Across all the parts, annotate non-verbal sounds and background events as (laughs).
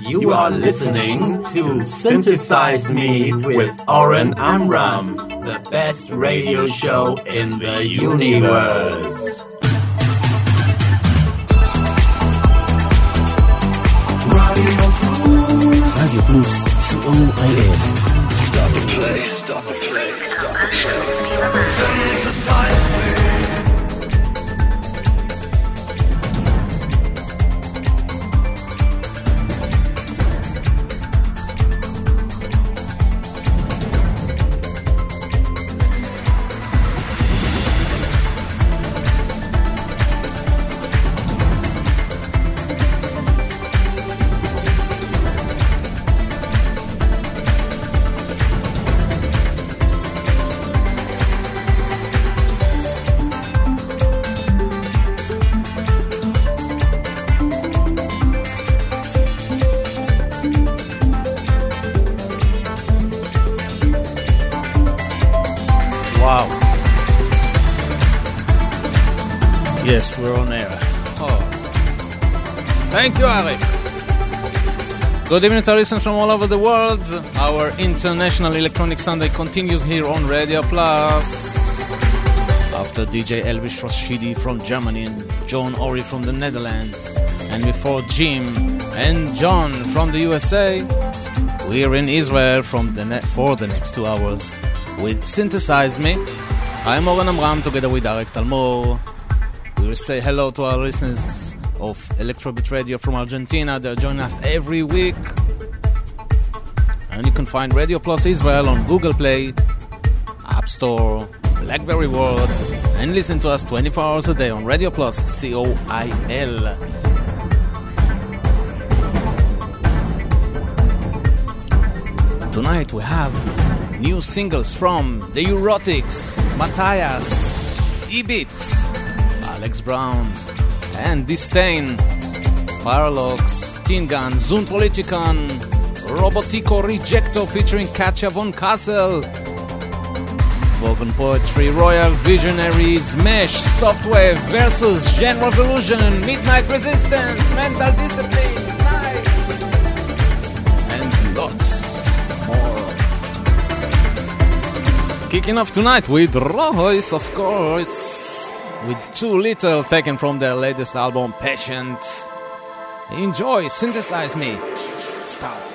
You are listening to Synthesize Me with Oren Amram, the best radio show in the universe. Radio Plus, COIS. Stop the play, stop the play, stop the show. Synthesize. Good evening to listeners from all over the world. Our International Electronic Sunday continues here on Radio Plus. After DJ Elvis Rashidi from Germany and John Ori from the Netherlands, and before Jim and John from the USA, we're in Israel from the for the next two hours with Synthesize Me. I'm Oren Amram together with Arek Talmor. We will say hello to our listeners of Electrobit Radio from Argentina. They're joining us every week. And you can find Radio Plus Israel on Google Play, App Store, Blackberry World, and listen to us 24 hours a day on Radio Plus, C O I L. Tonight we have new singles from The Eurotix, Matthias, Ebit, Alex Braun, and Disdain, Parallax, Teen Gun, Zoon Politicon, Robotiko Rejekto featuring Katja von Kassel, Vocal Poetry, Royal Visionaries, Mesh, Software versus JanRevolution, Midnight Resistance, Mental Discipline, and lots more. Kicking off tonight with Royce, of course, with Too Little taken from their latest album, Patient. Enjoy, synthesize me. Starts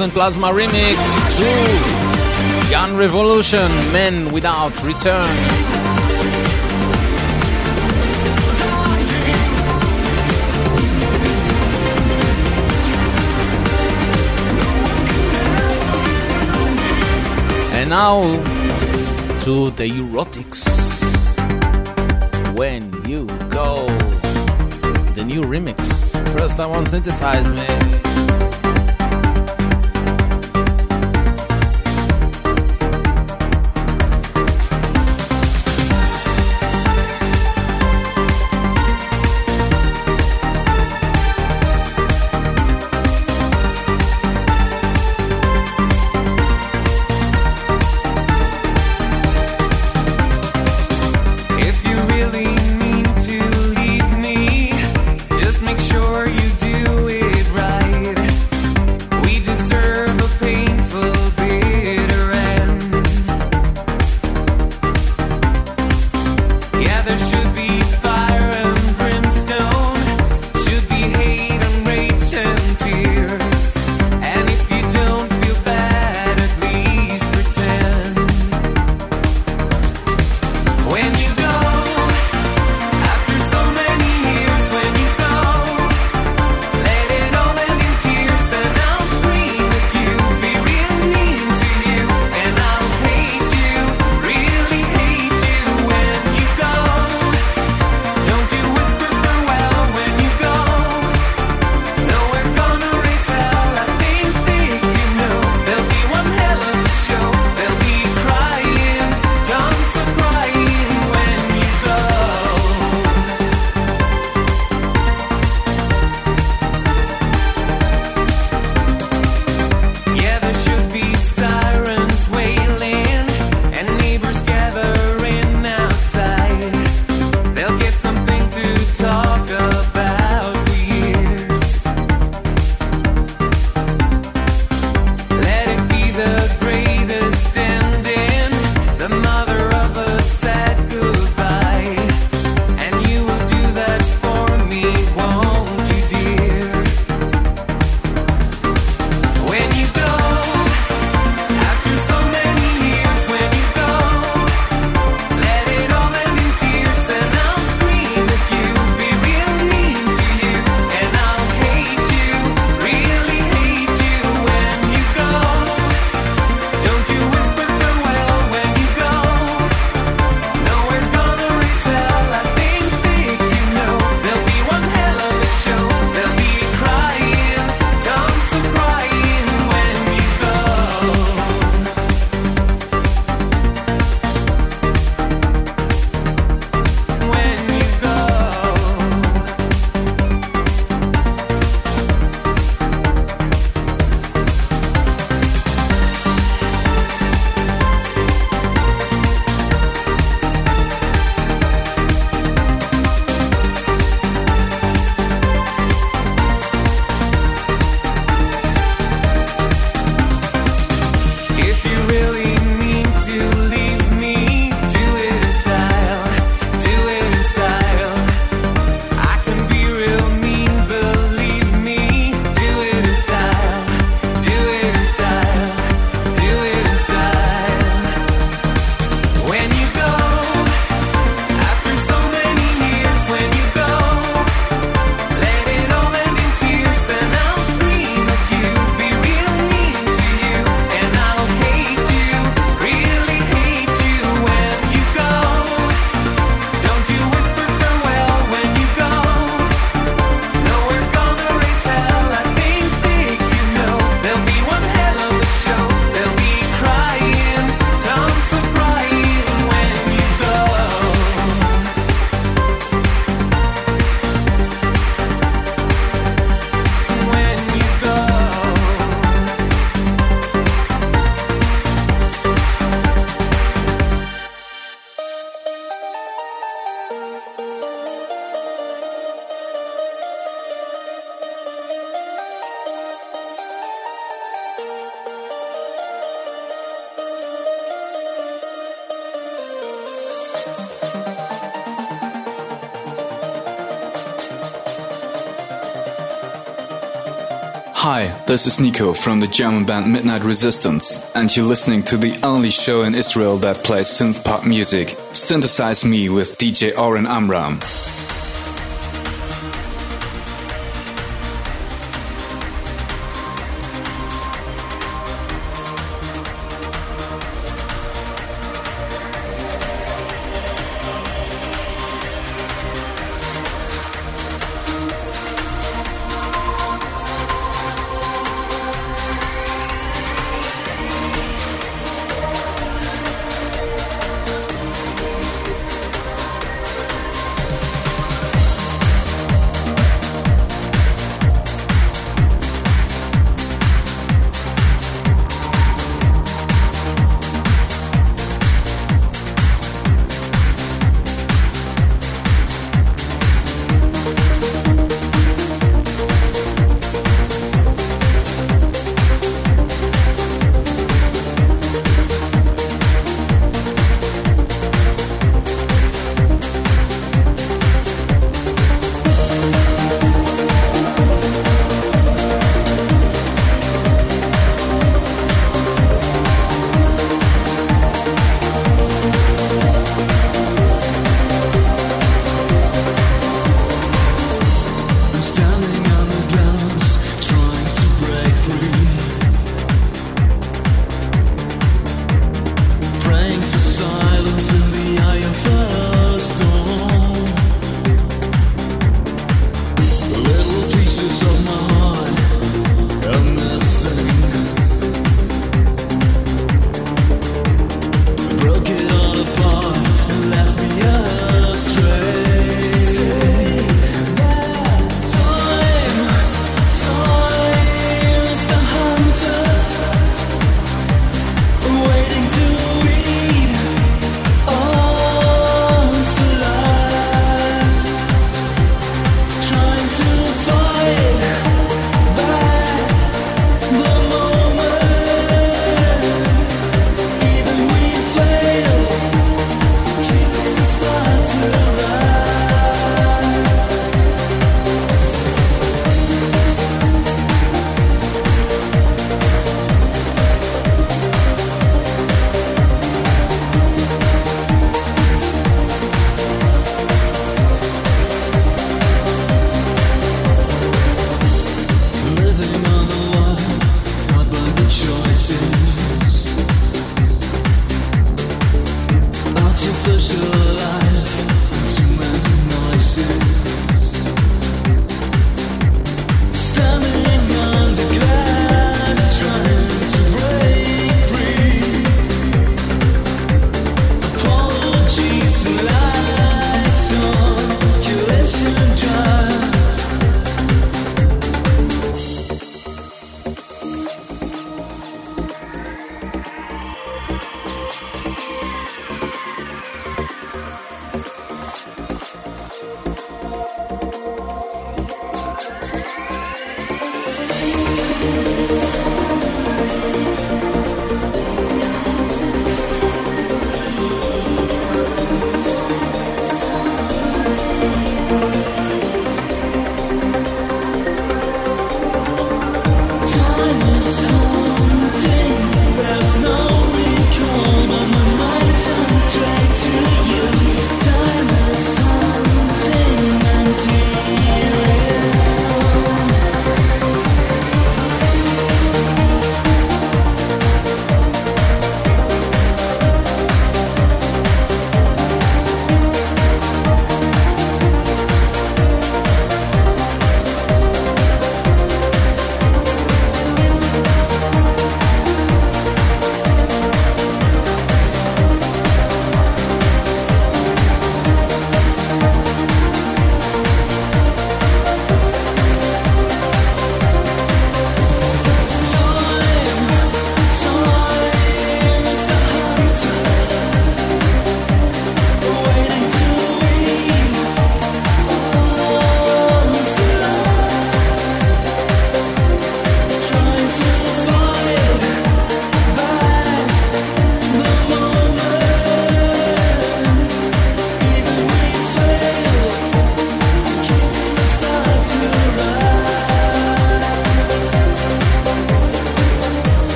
2000 Plasma Remix to JanRevolution Men Without Return. And now to the Eurotix. When you go. The new remix. First time on synthesized, man. This is Nico from the German band Midnight Resistance, and you're listening to the only show in Israel that plays synth pop music. Synthesize me with DJ Oren Amram.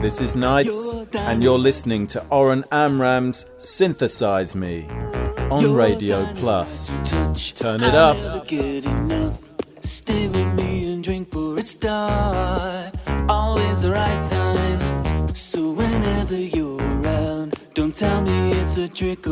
This is Nights, and you're listening to Oren Amram's Synthesize Me on you're Radio Plus. Touch, Turn it up. Stay with me and drink for a start. Always the right time. So whenever you're around, don't tell me it's a trick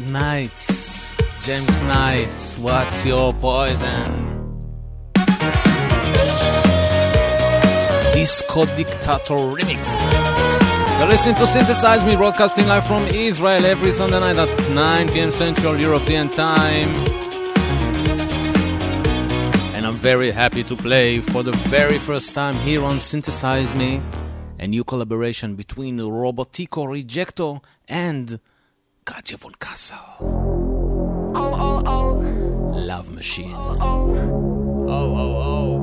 the nights. James Knight, what's your poison? Disco Dictator Remix. You're listening to Synthesize Me, broadcasting live from Israel every Sunday night at 9 p.m. Central European Time. And I'm very happy to play for the very first time here on Synthesize Me a new collaboration between Robotiko Rejekto and Katja von K oh, oh. Love Machine. Oh, oh, oh.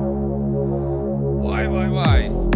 Why, why, why?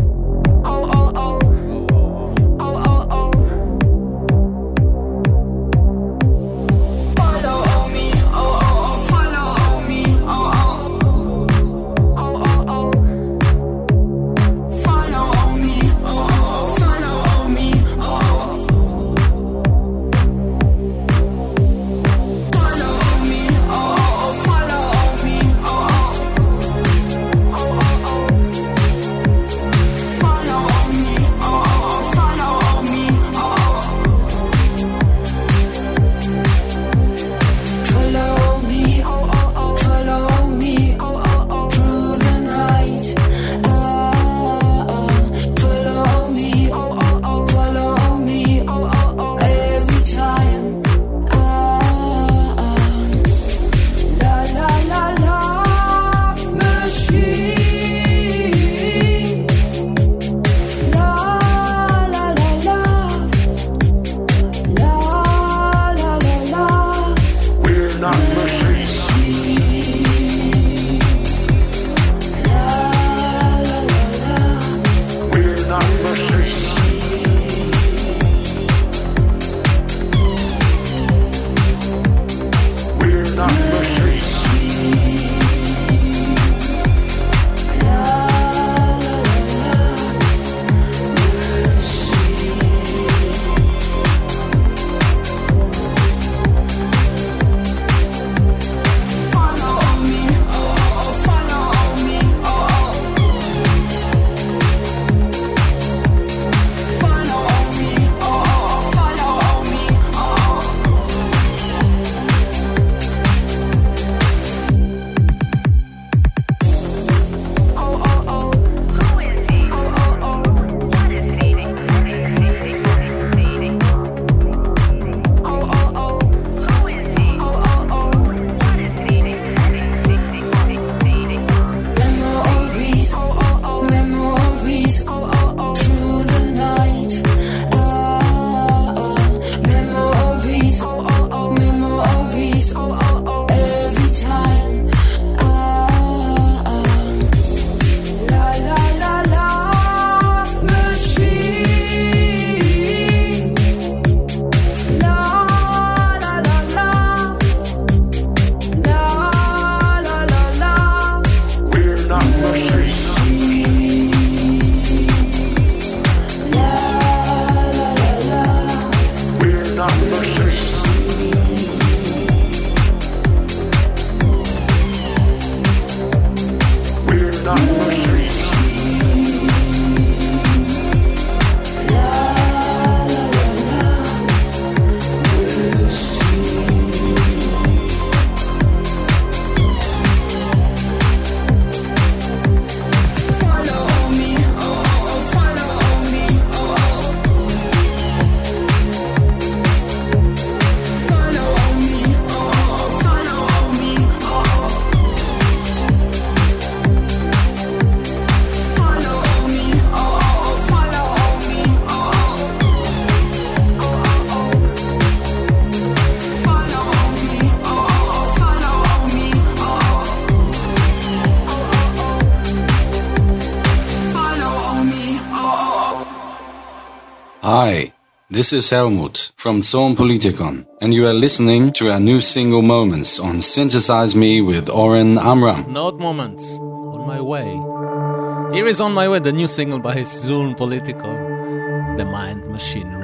This is Helmut from Zoon Politicon, and you are listening to our new single Moments on Synthesize Me with Oren Amram. Not Moments, On My Way. Here is On My Way, the new single by Zoon Politicon, the Mind Machine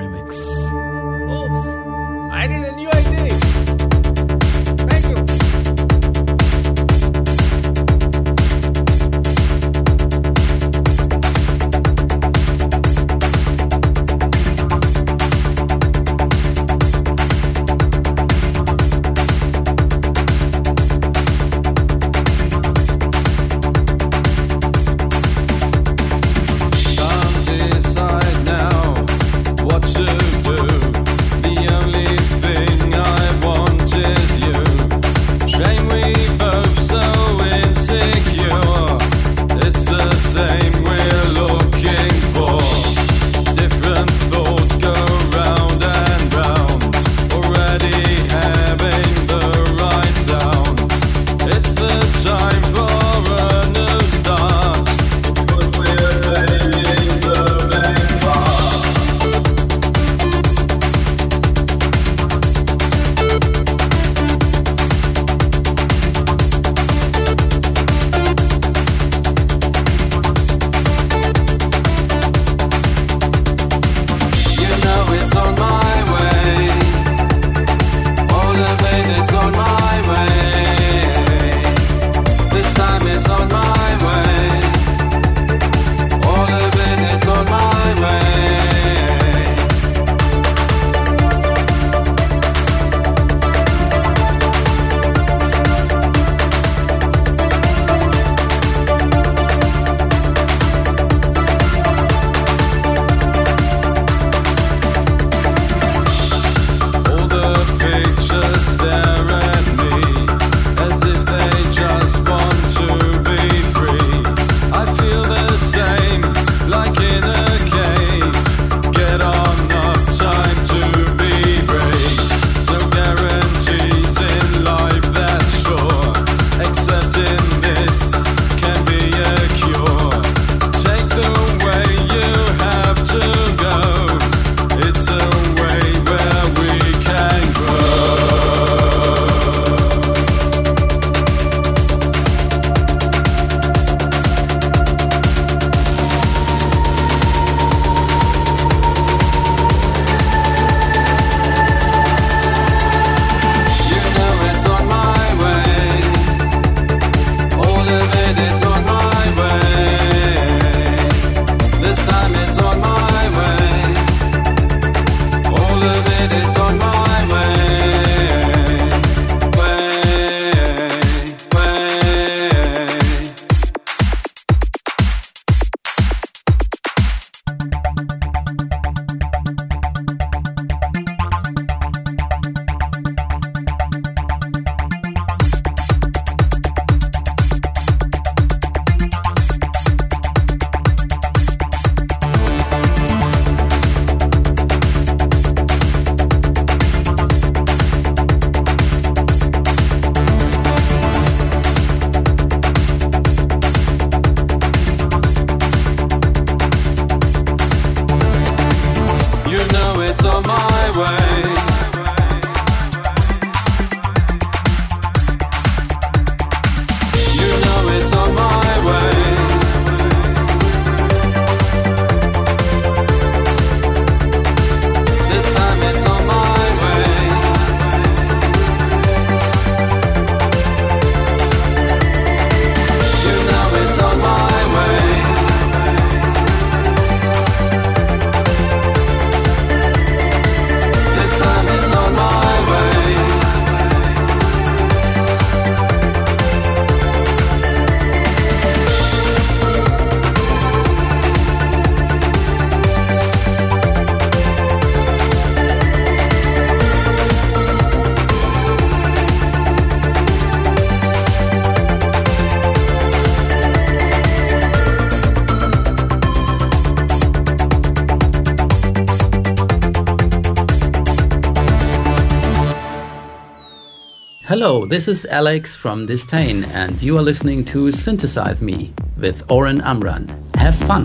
Hello, this is Alex from !distain, and you are listening to Synthesize Me with Oren Amram. Have fun!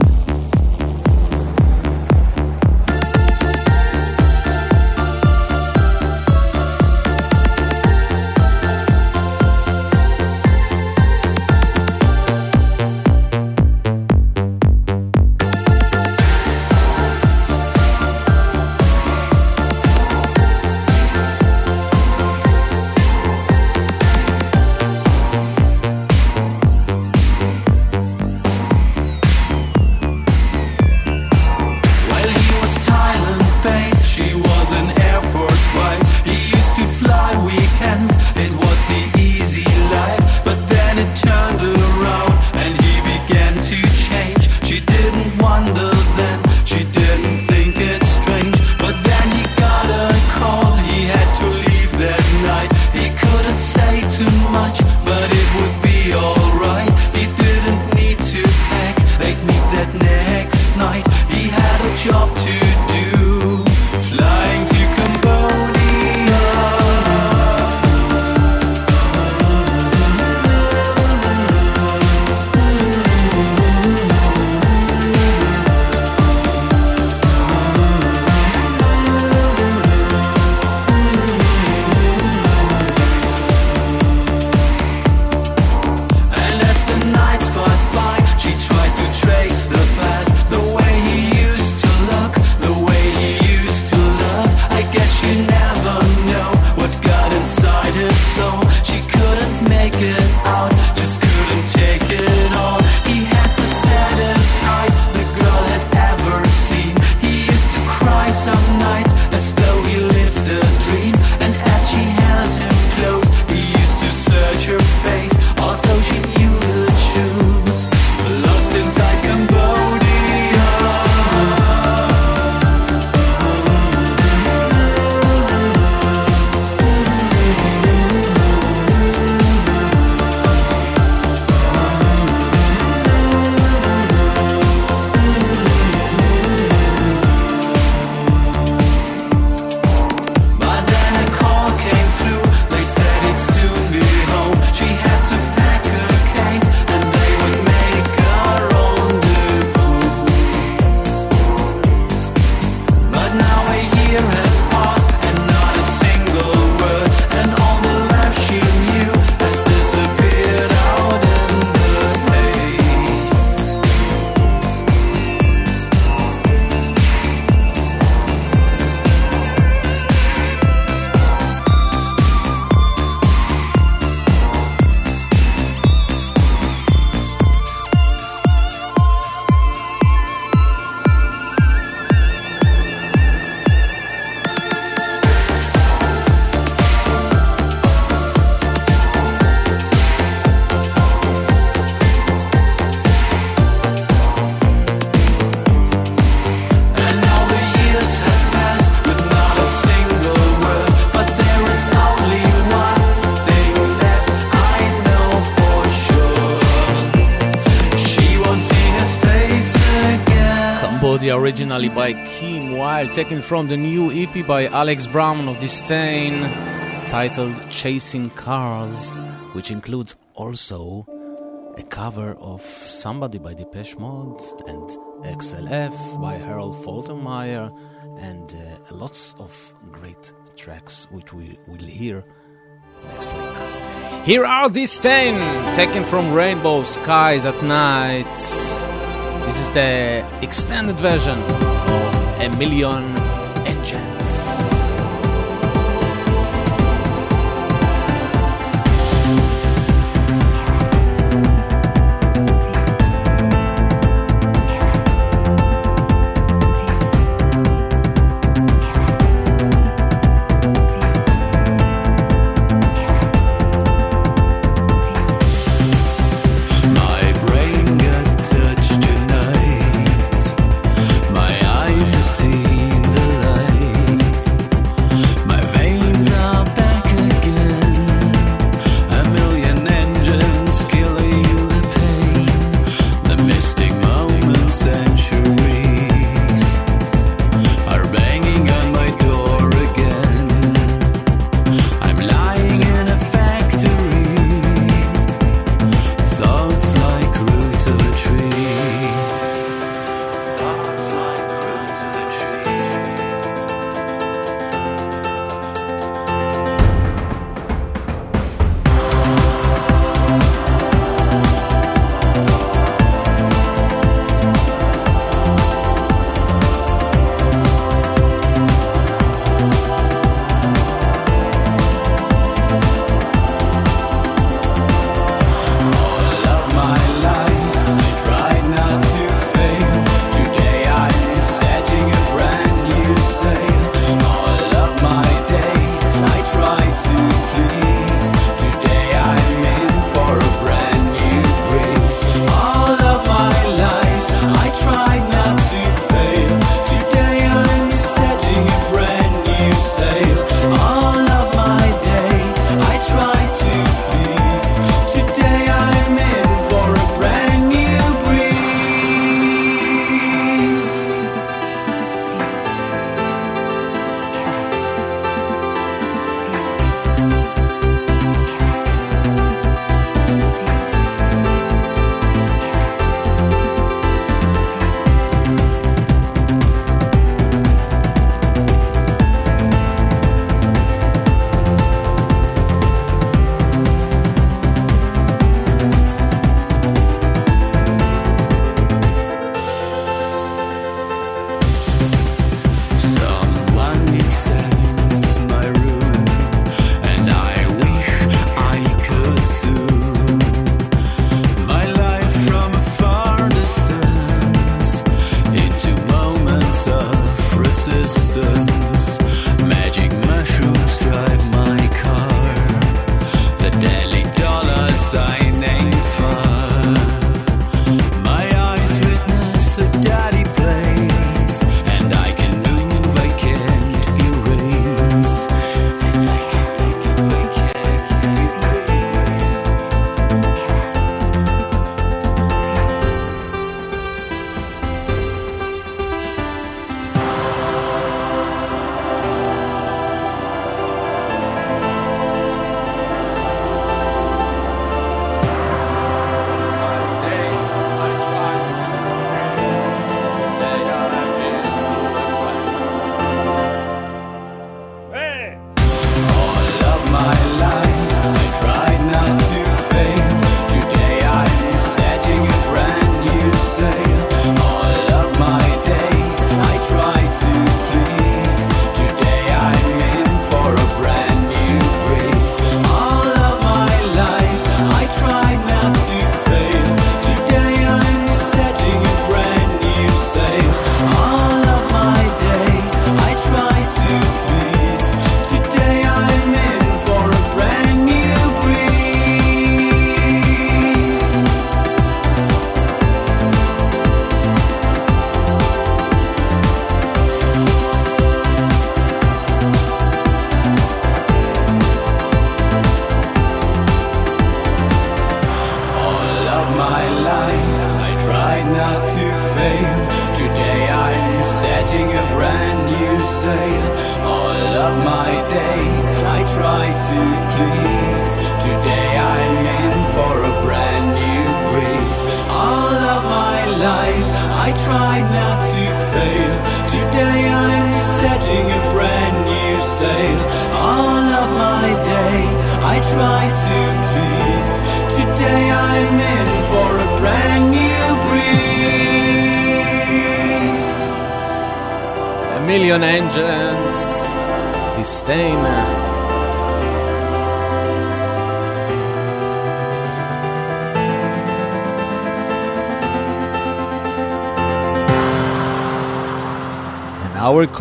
Originally by Kim Wilde, taken from the new EP by Alex Braun of !distain, titled Chasing Cars, which includes also a cover of Somebody by Depeche Mode and Axel F by Harold Faltermeyer, and uh, lots of great tracks which we will hear next week. Here are !distain, taken from Rainbow Skies at Night. This is the extended version of A Million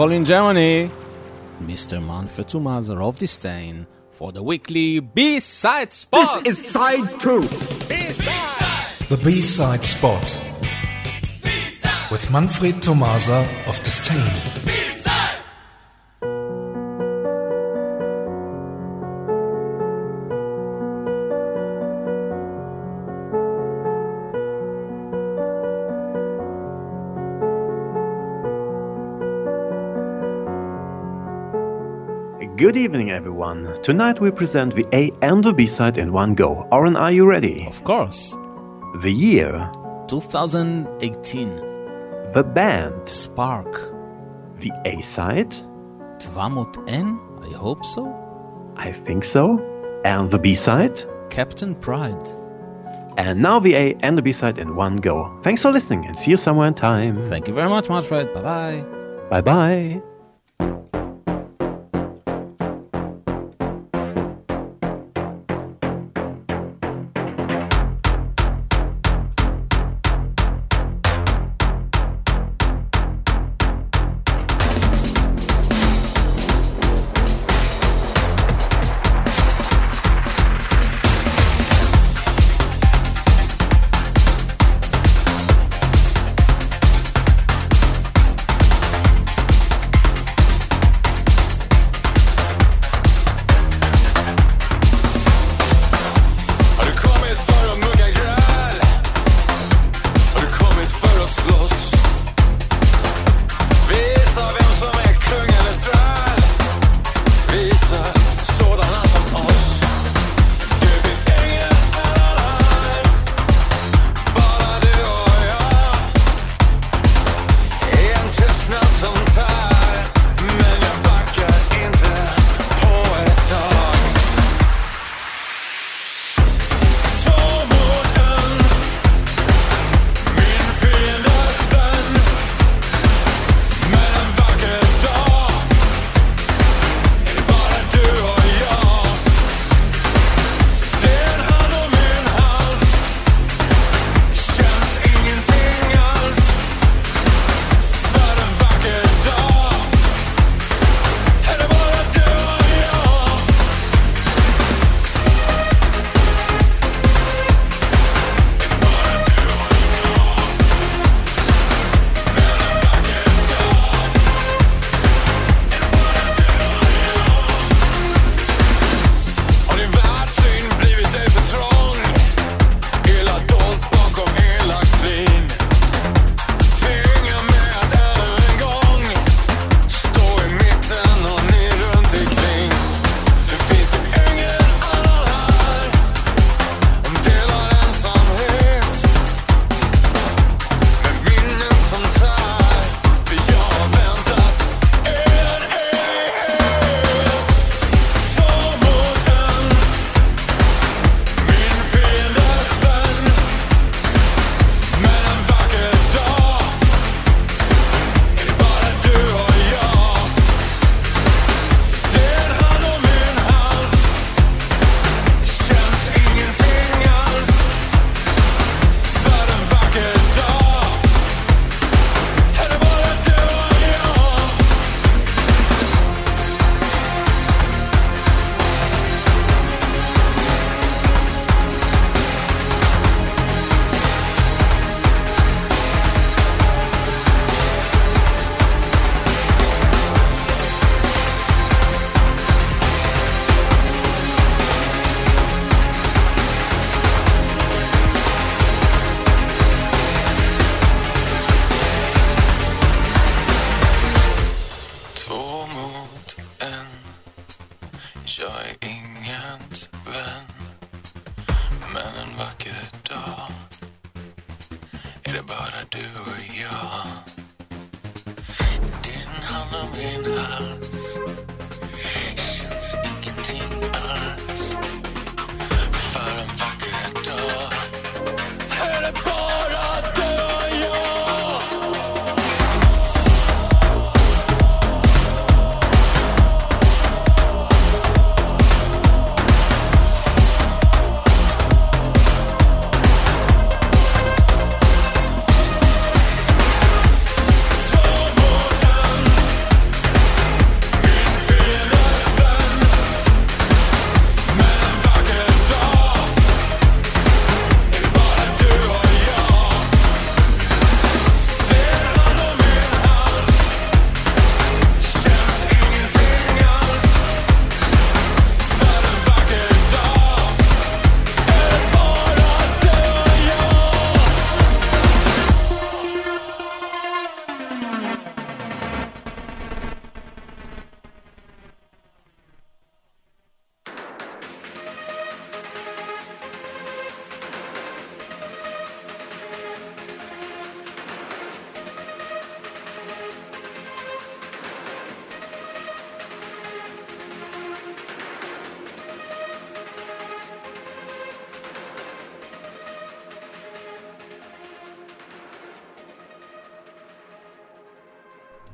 calling Germany, Mr. Manfred Thomaser of !distain for the weekly B-side spot. This is side two. B-side. The B-side spot. B-side. With Manfred Thomaser of !distain. Good evening, everyone. Tonight we present the A and the B side in one go. Aaron, are you ready? Of course. The year 2018. The band Spark. The A side Tvamut N, I hope so. I think so. And the B side Captain Pride. And now the A and the B side in one go. Thanks for listening and see you somewhere in time. Thank you very much, Manfred. Bye bye. Bye bye.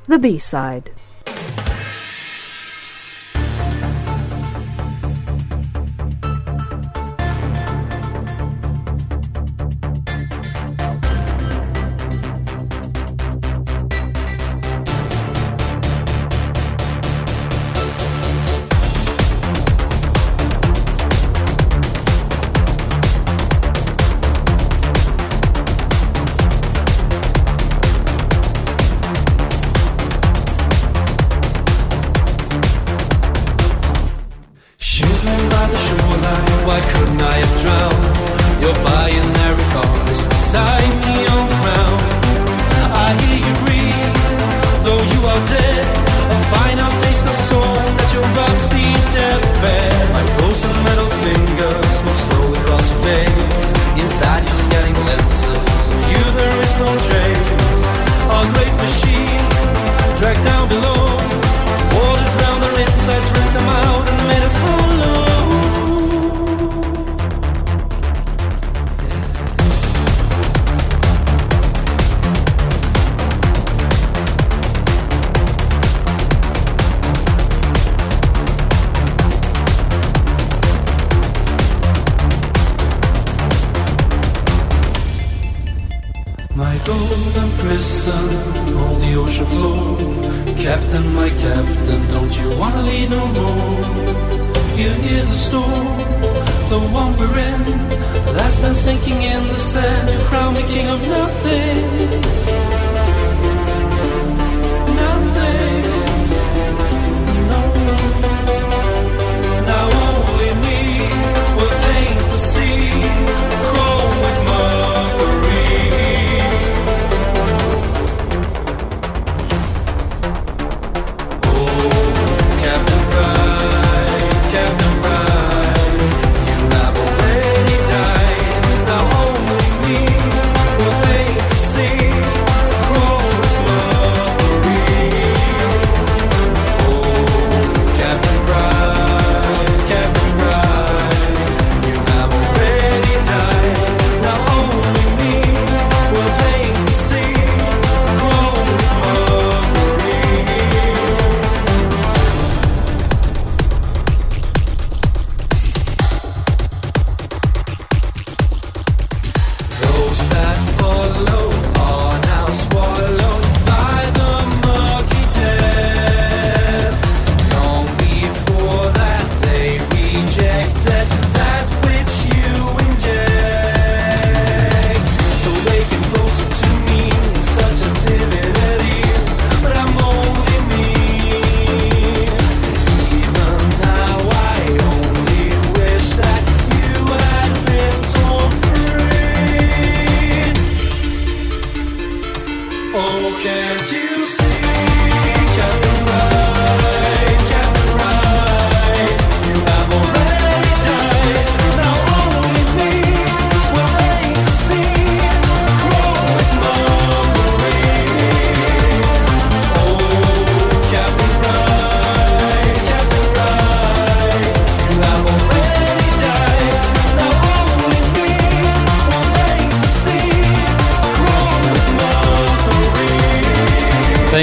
The B-side.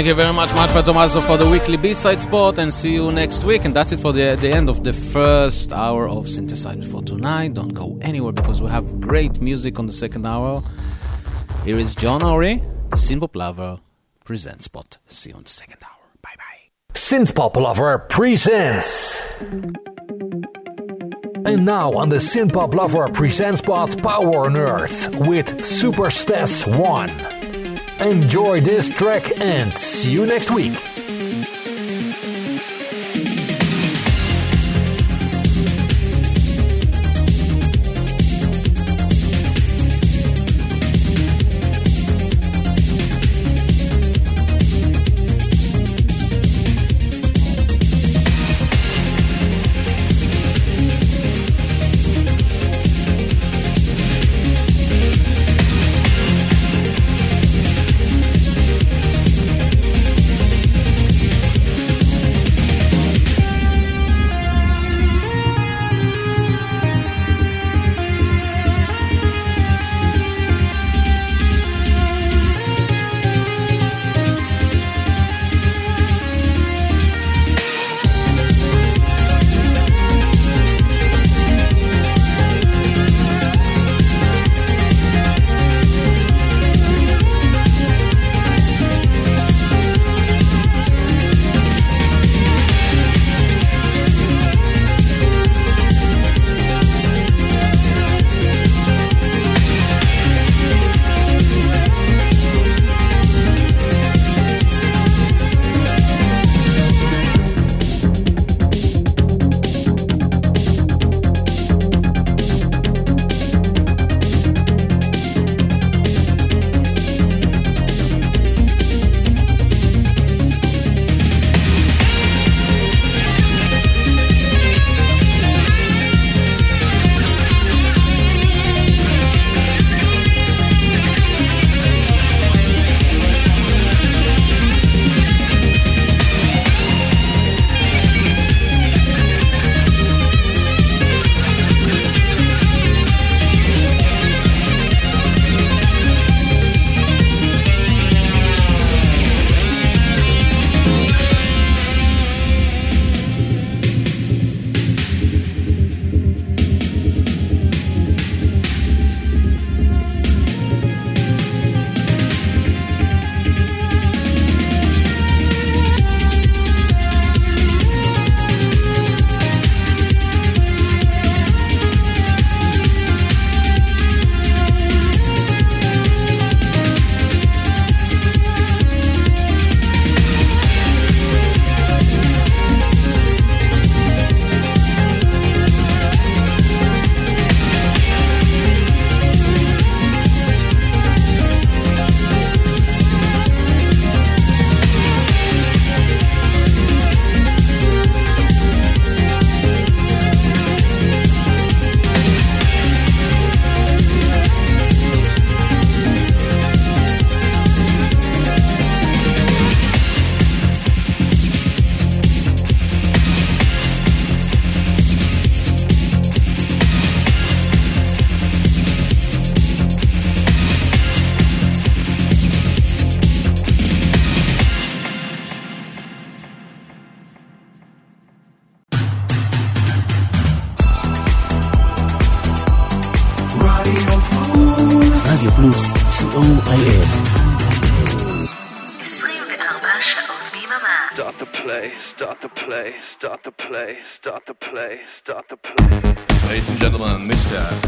Thank you very much, Manfred Tommaso, for the weekly B-side spot, and see you next week. And that's it for the, the end of the first hour of Synthesizer for tonight. Don't go anywhere because we have great music on the second hour. Here is John Ori, Synthpop Lover, presents spot. See you on the second hour. Bye bye. Synthpop Lover presents. And now on the Synthpop Lover presents spot Power Nerds with Super Stas 1. Enjoy this track and see you next week. play, start the play. Ladies and gentlemen, Mr.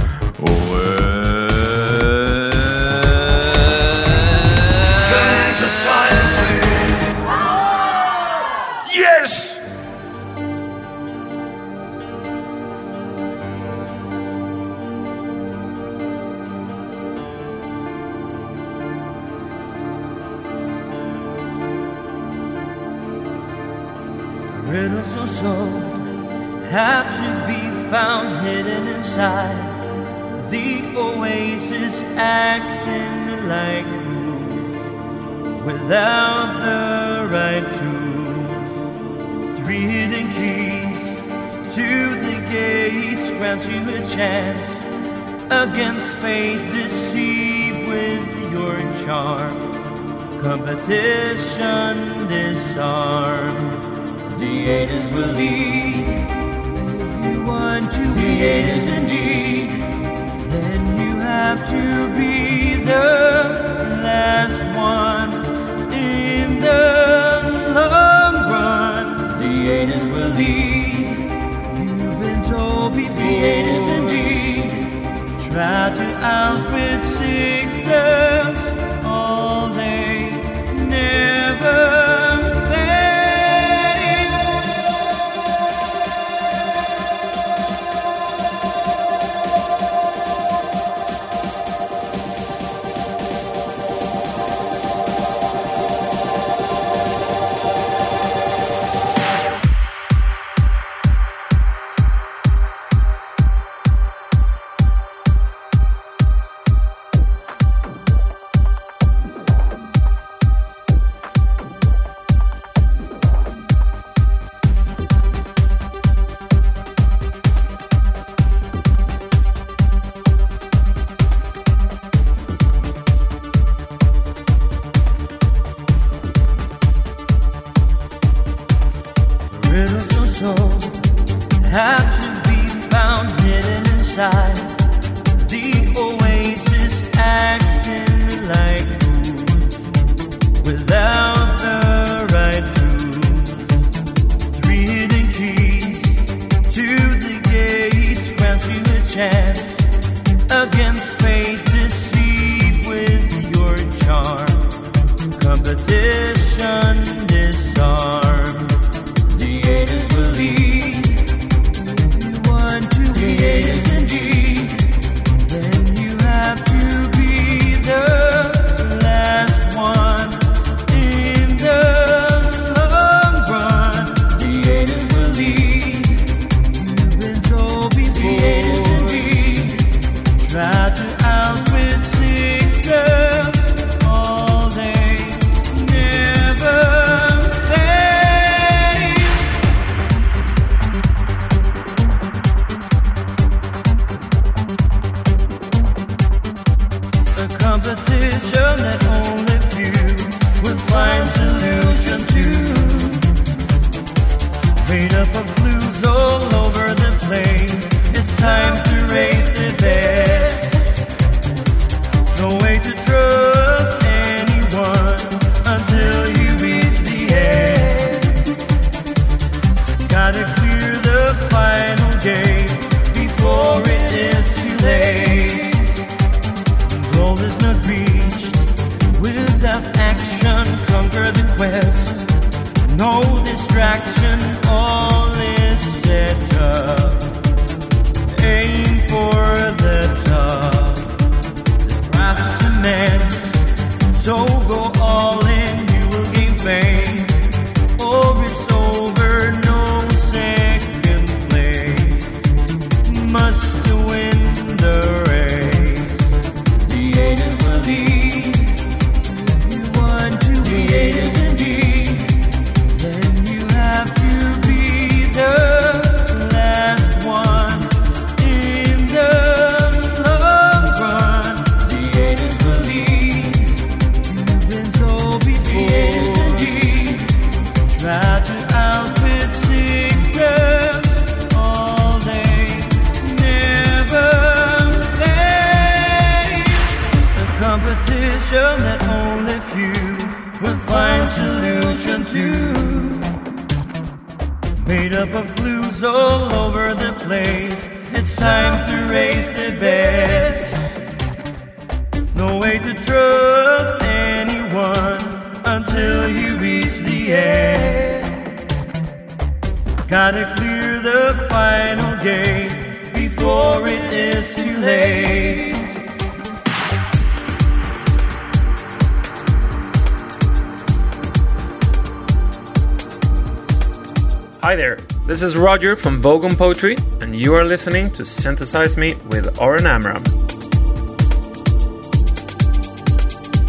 from Vogon Poetry, and you are listening to Synthesize Me with Oren Amram.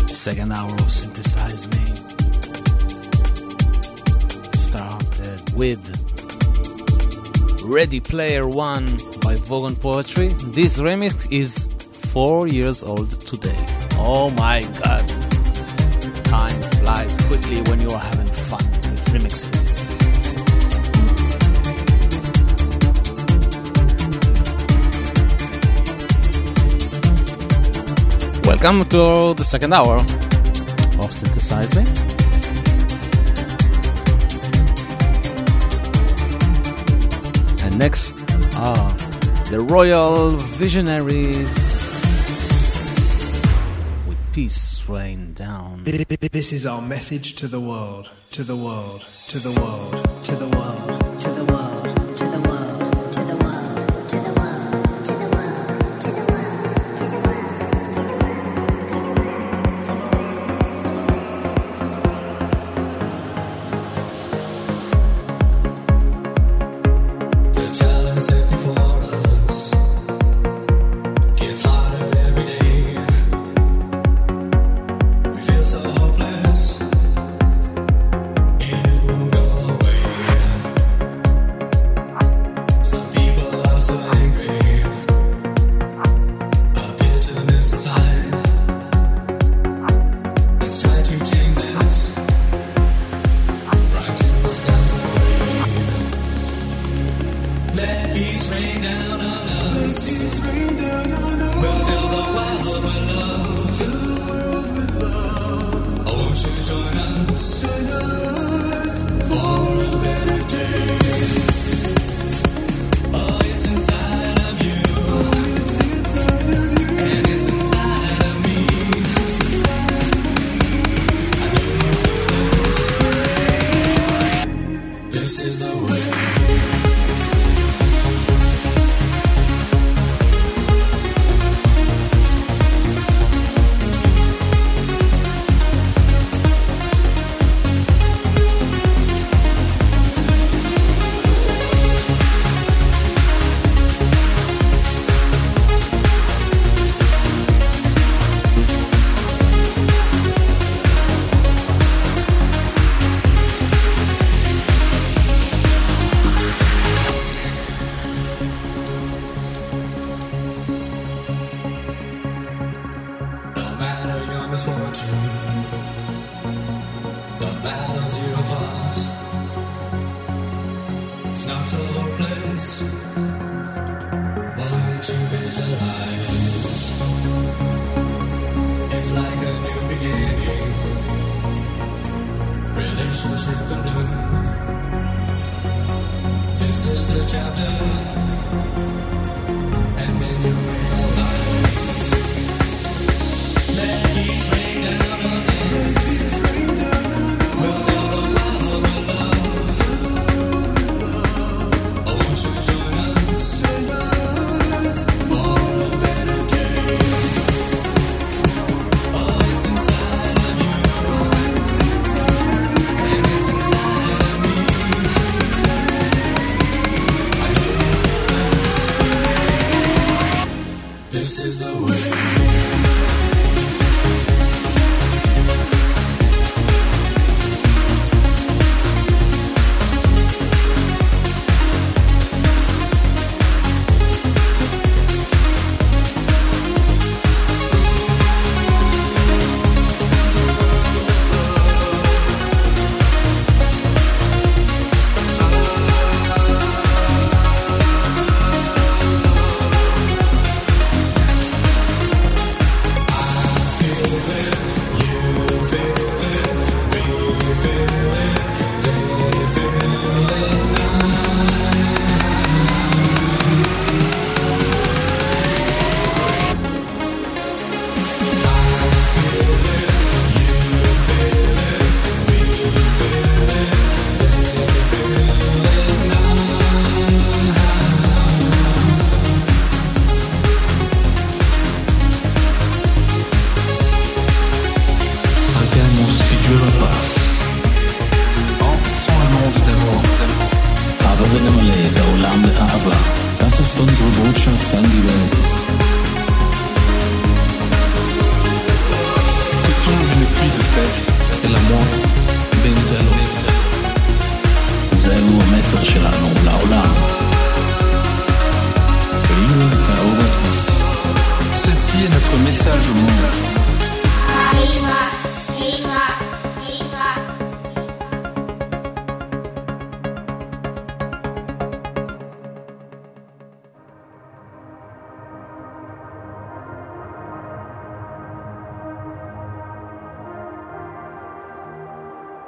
Second hour of Synthesize Me. Started with Ready Player One by Vogon Poetry. This remix is four years old today. Oh my god! Time flies quickly when you are Welcome to the second hour of synthesizing. And next are the Royal Visionaries with Peace Rain Down. This is our message to the world, to the world, to the world.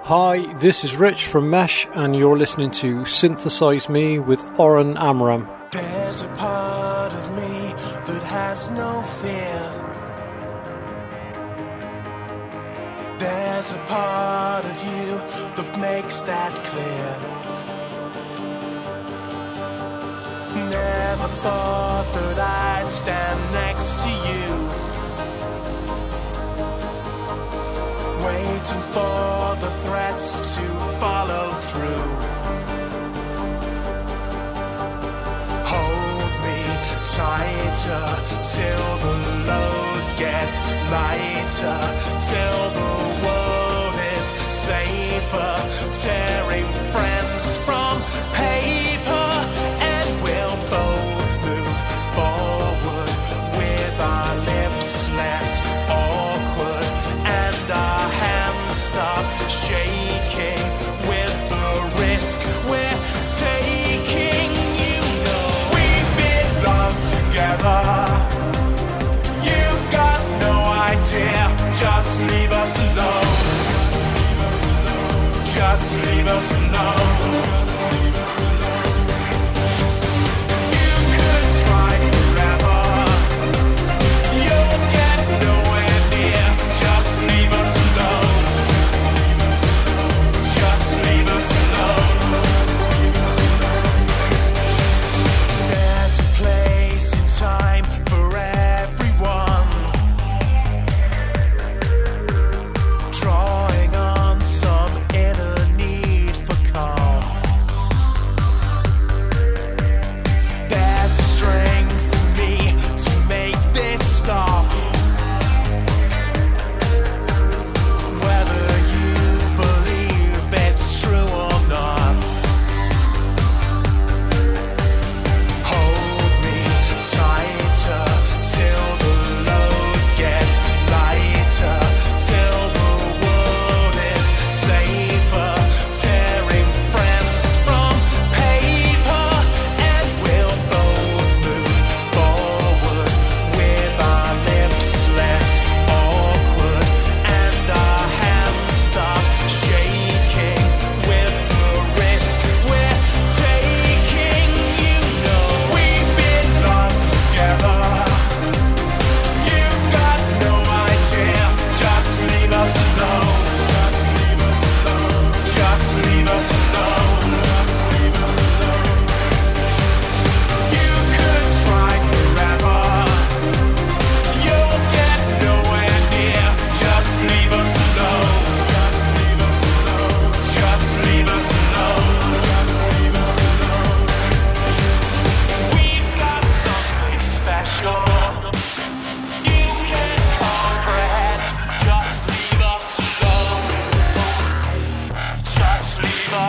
Hi, this is Rich from Mesh, and you're listening to Synthesize Me with Oren Amram. There's a part of me that has no fear. There's a part of you that makes that clear. Never thought that I'd stand next to you. waiting for the threats to follow through. Hold me tighter till the load gets lighter, till the world is safer, tearing friends. leave us alone.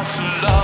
to love.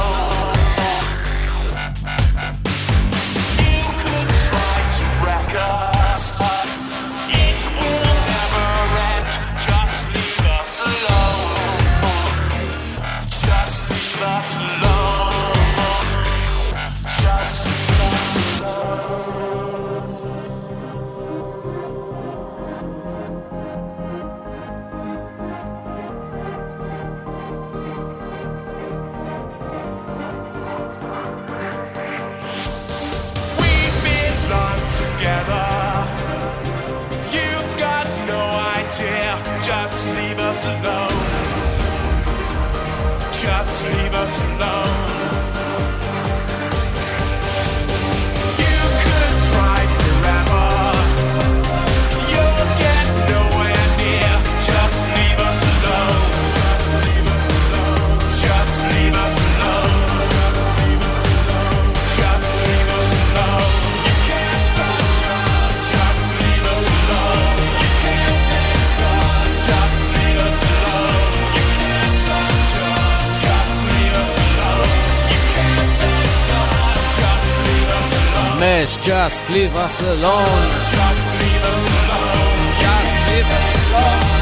Just leave us alone. Just leave us alone. Just leave us alone.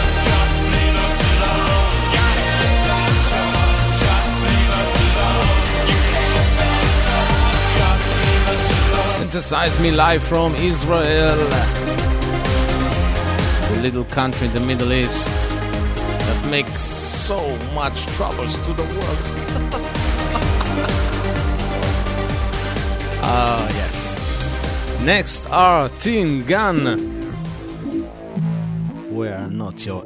Synthesize me live from Israel, the little country in the Middle East that makes so much troubles to the world. uh, (laughs) Next are Team Gun. We are not your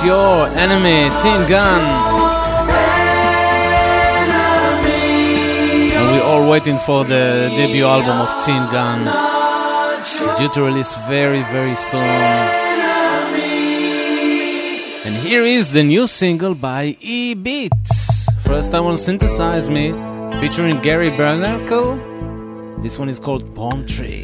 It's Your Enemy, Teen Gun. And we're all waiting for the debut album of Teen Gun, due to release very, very soon. And here is the new single by E Beats. First time on Synthesize Me, featuring Gary Barnacle. This one is called Palm Tree.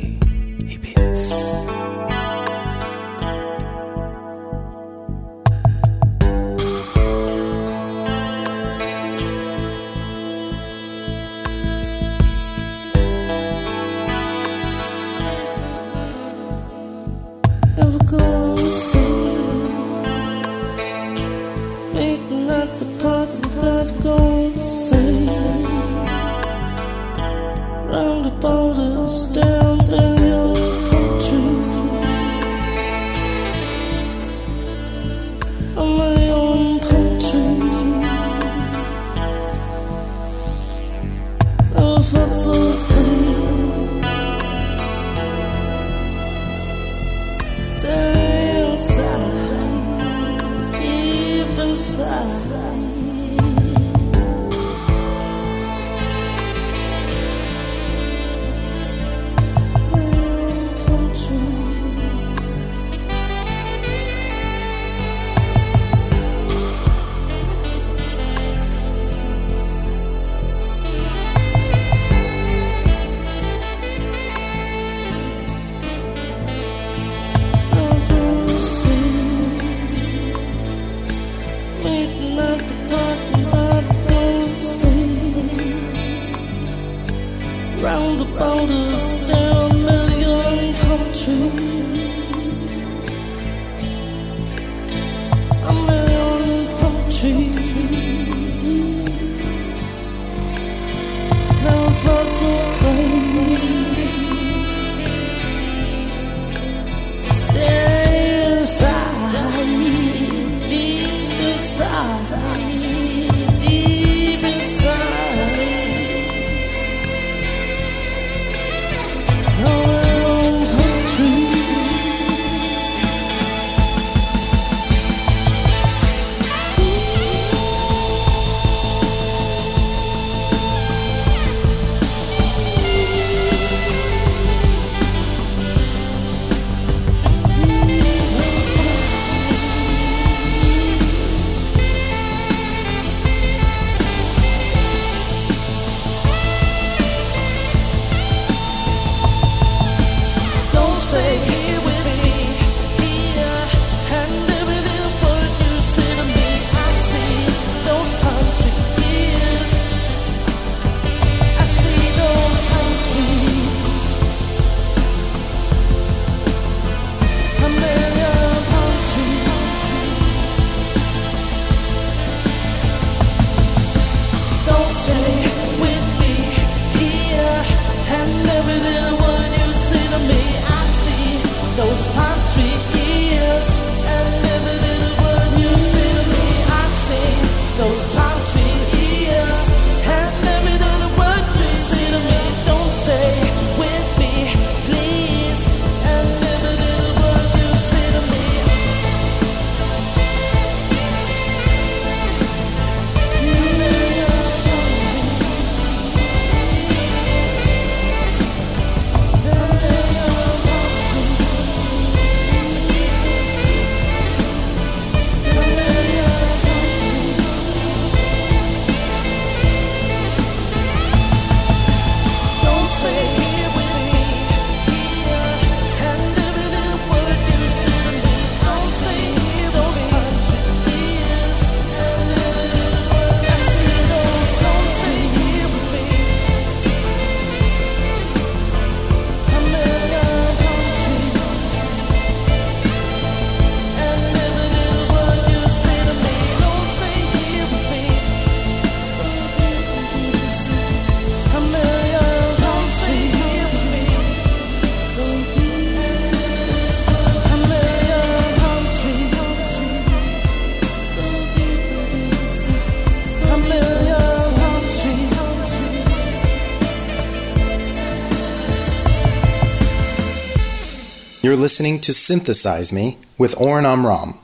Listening to Synthesize Me with Oren Amram.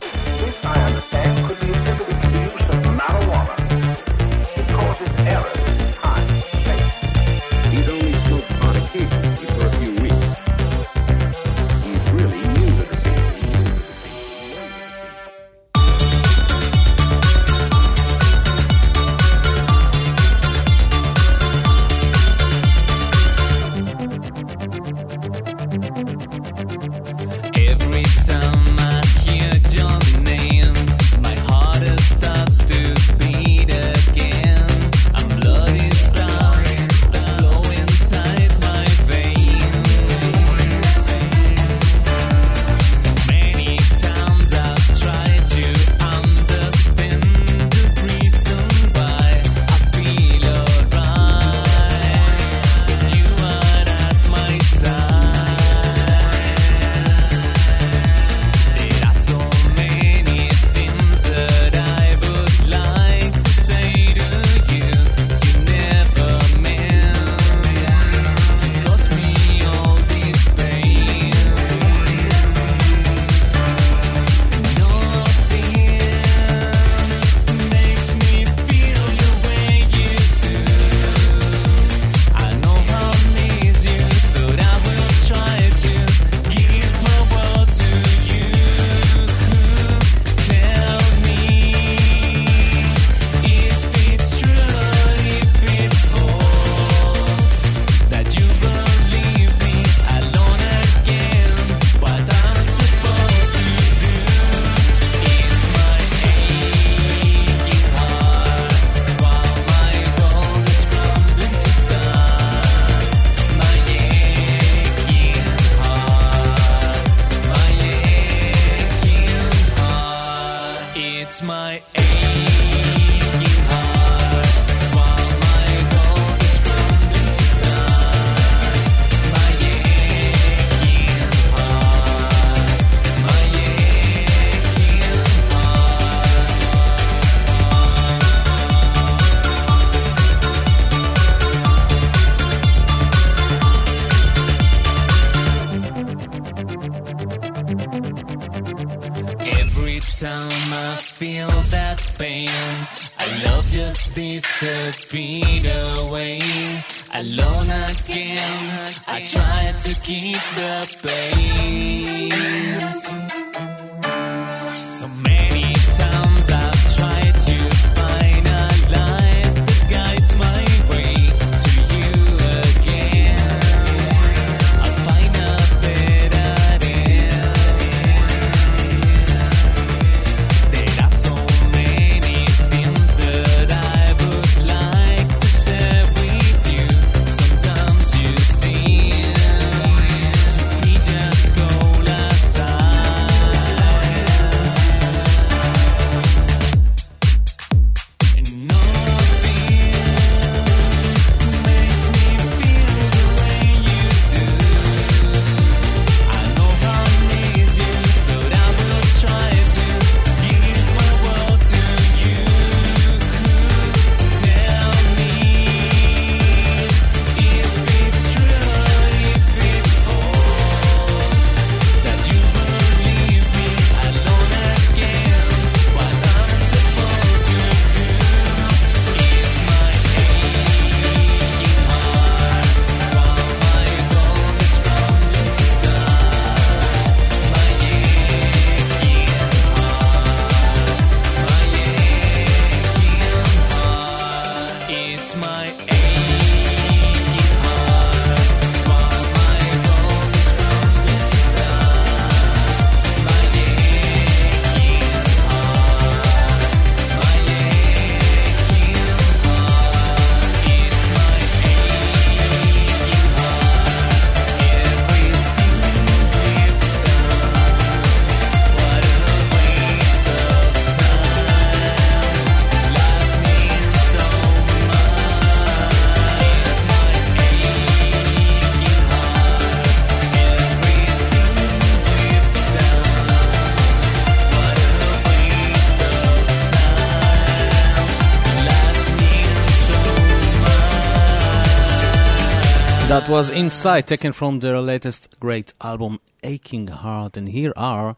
was Inside, taken from their latest great album, Aching Heart. And here are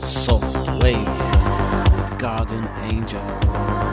Soft Wave with Garden Angel.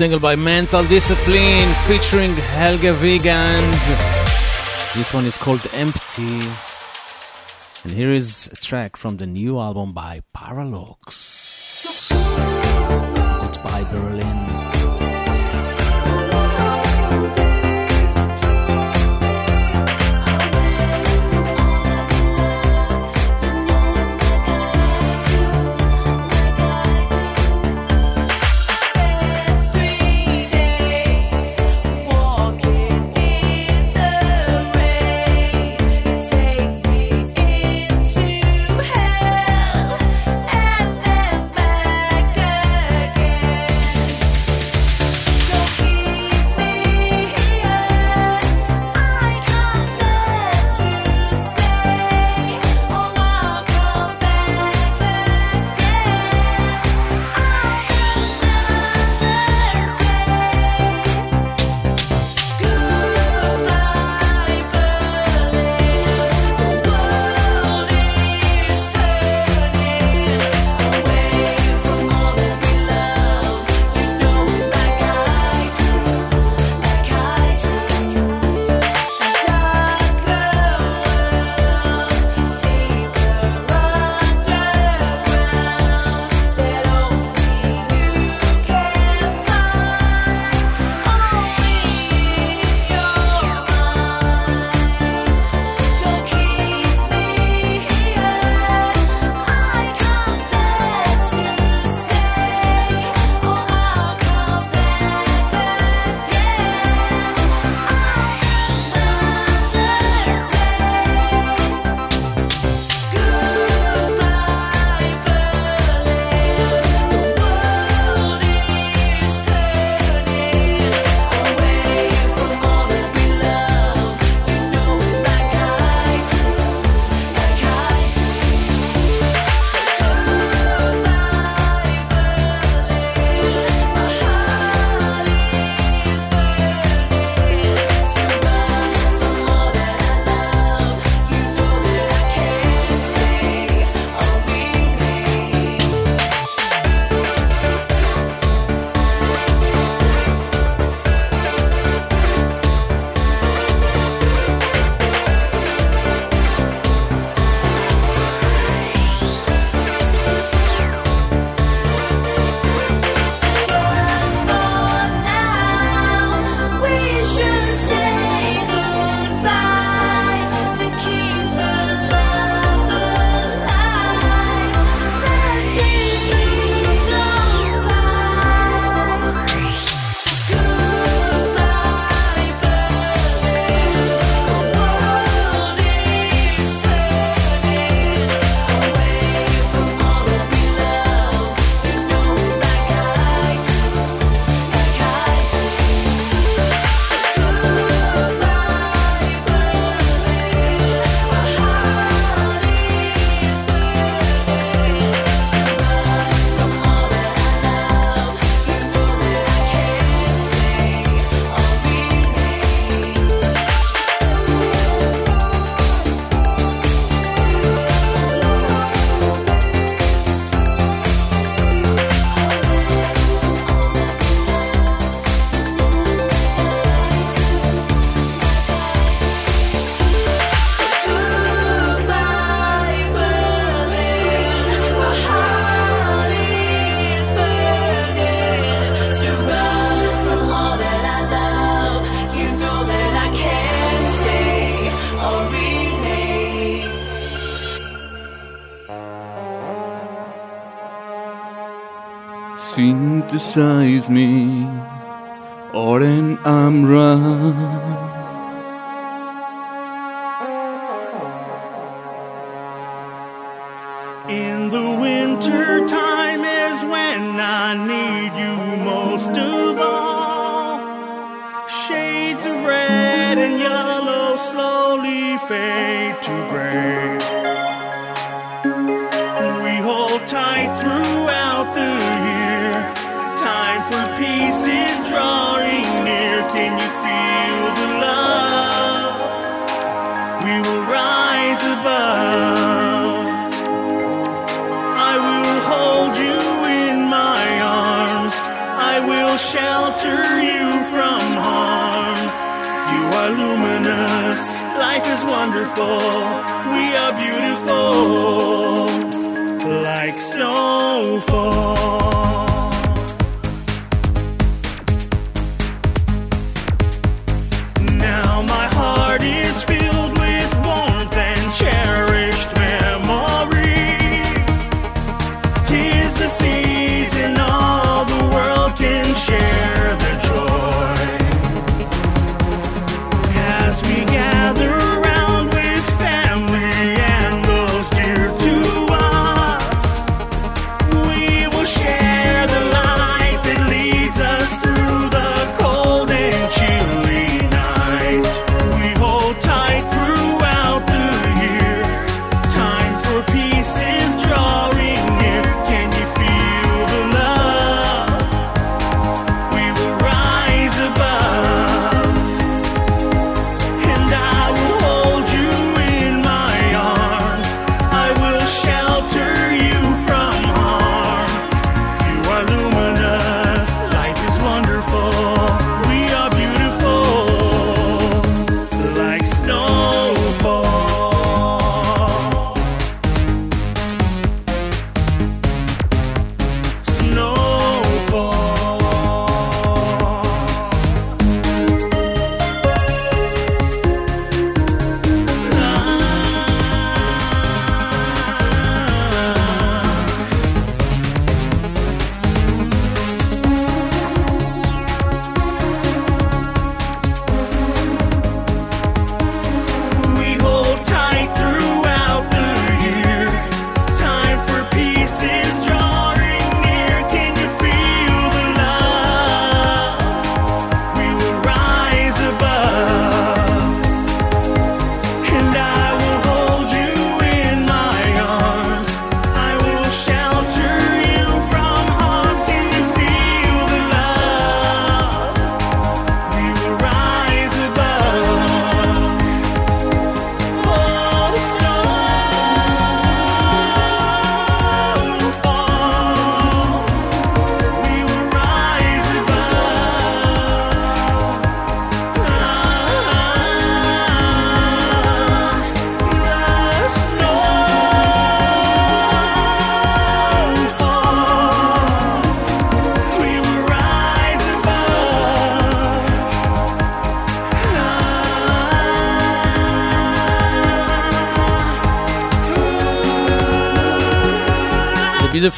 single by Mental Discipline featuring Helge Vigand. This one is called Empty. And here is a track from the new album by Paralox. Out Berlin. size me. shelter you from harm. You are luminous, life is wonderful, we are beautiful, like snowfall.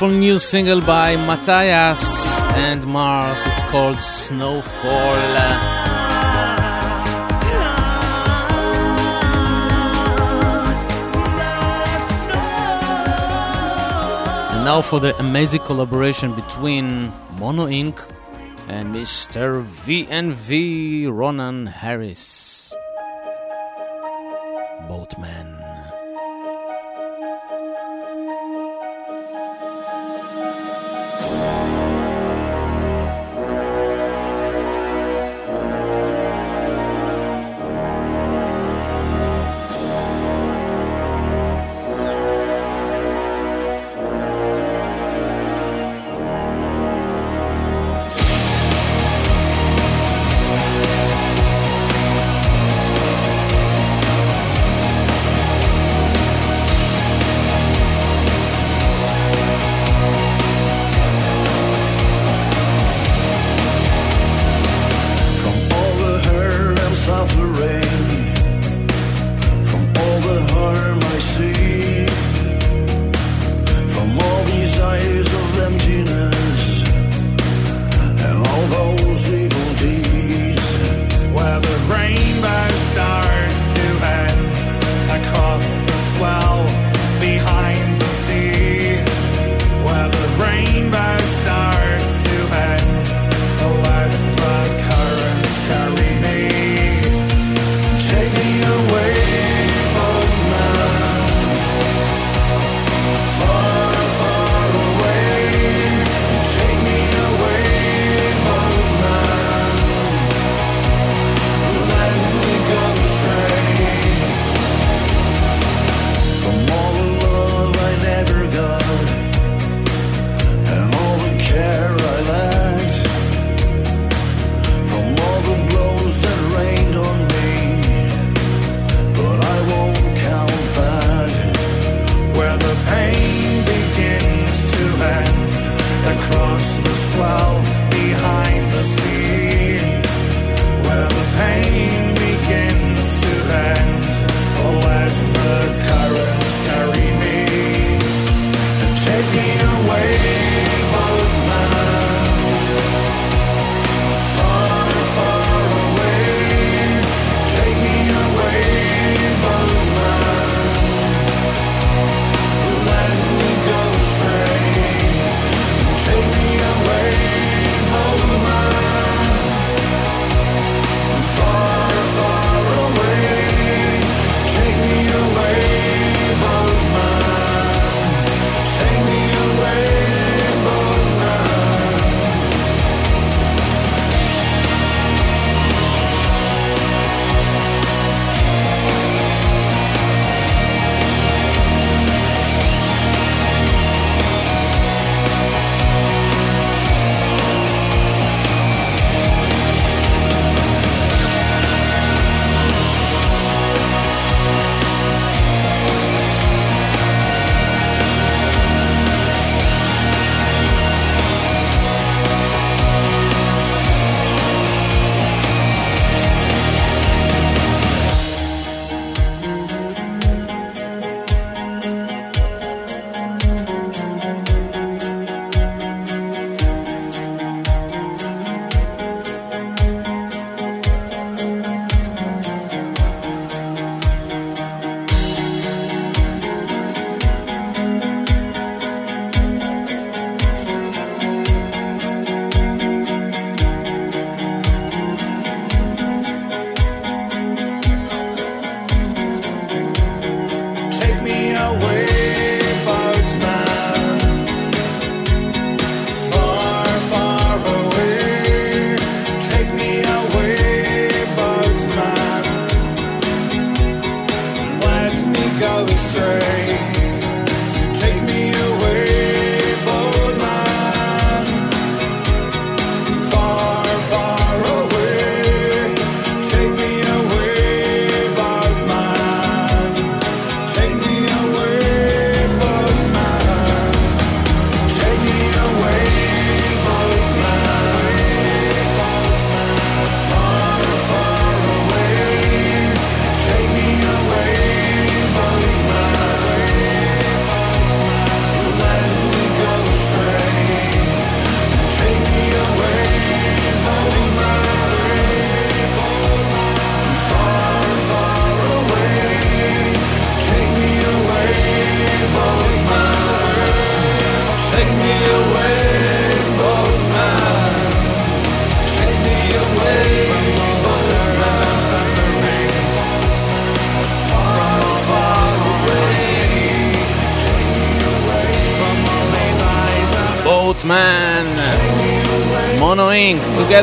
beautiful new single by Matthias and Mars. It's called Snowfall. And now for the amazing collaboration between Mono Inc. and Mr. VNV Ronan Harris.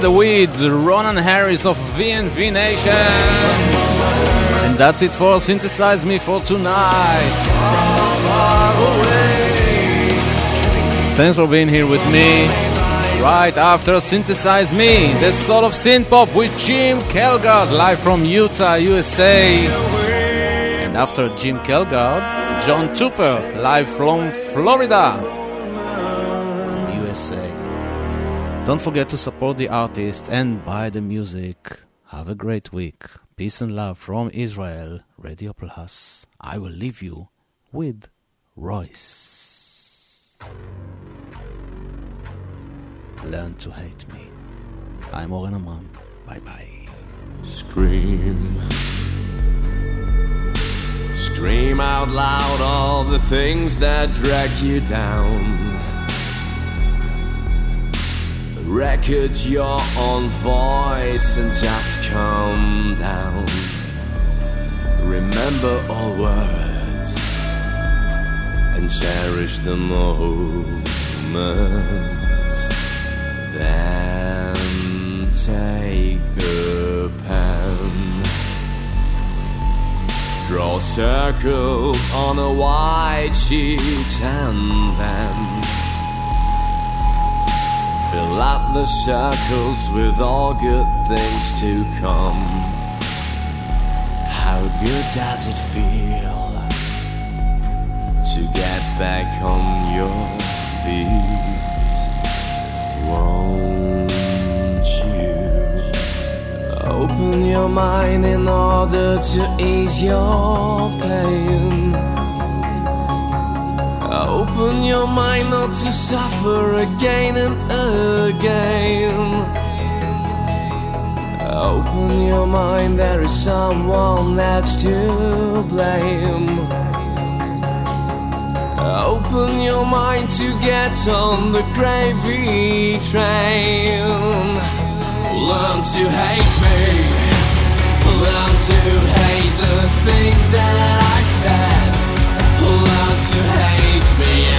With Ronan Harris of VNV Nation. And that's it for Synthesize Me for tonight. Thanks for being here with me. Right after Synthesize Me, the soul of synth pop with Jim Kelgard live from Utah, USA. And after Jim Kelgard, John Tupper live from Florida, Don't forget to support the artist and buy the music. Have a great week. Peace and love from Israel, Radio Plus. I will leave you with RROYCE. Learn to hate me. I'm Oren Amram. Bye bye. Scream. Scream out loud all the things that drag you down. Record your own voice and just calm down. Remember all words and cherish the moment. Then take a pen. Draw circles on a white sheet and then fill up the circles with all good things to come. How good does it feel to get back on your feet? Won't you open your mind in order to ease your pain? Open your mind not to suffer again and again. Open your mind, there is someone that's to blame. Open your mind to get on the gravy train. Learn to hate me. Learn to hate the things that I said. Learn to hate me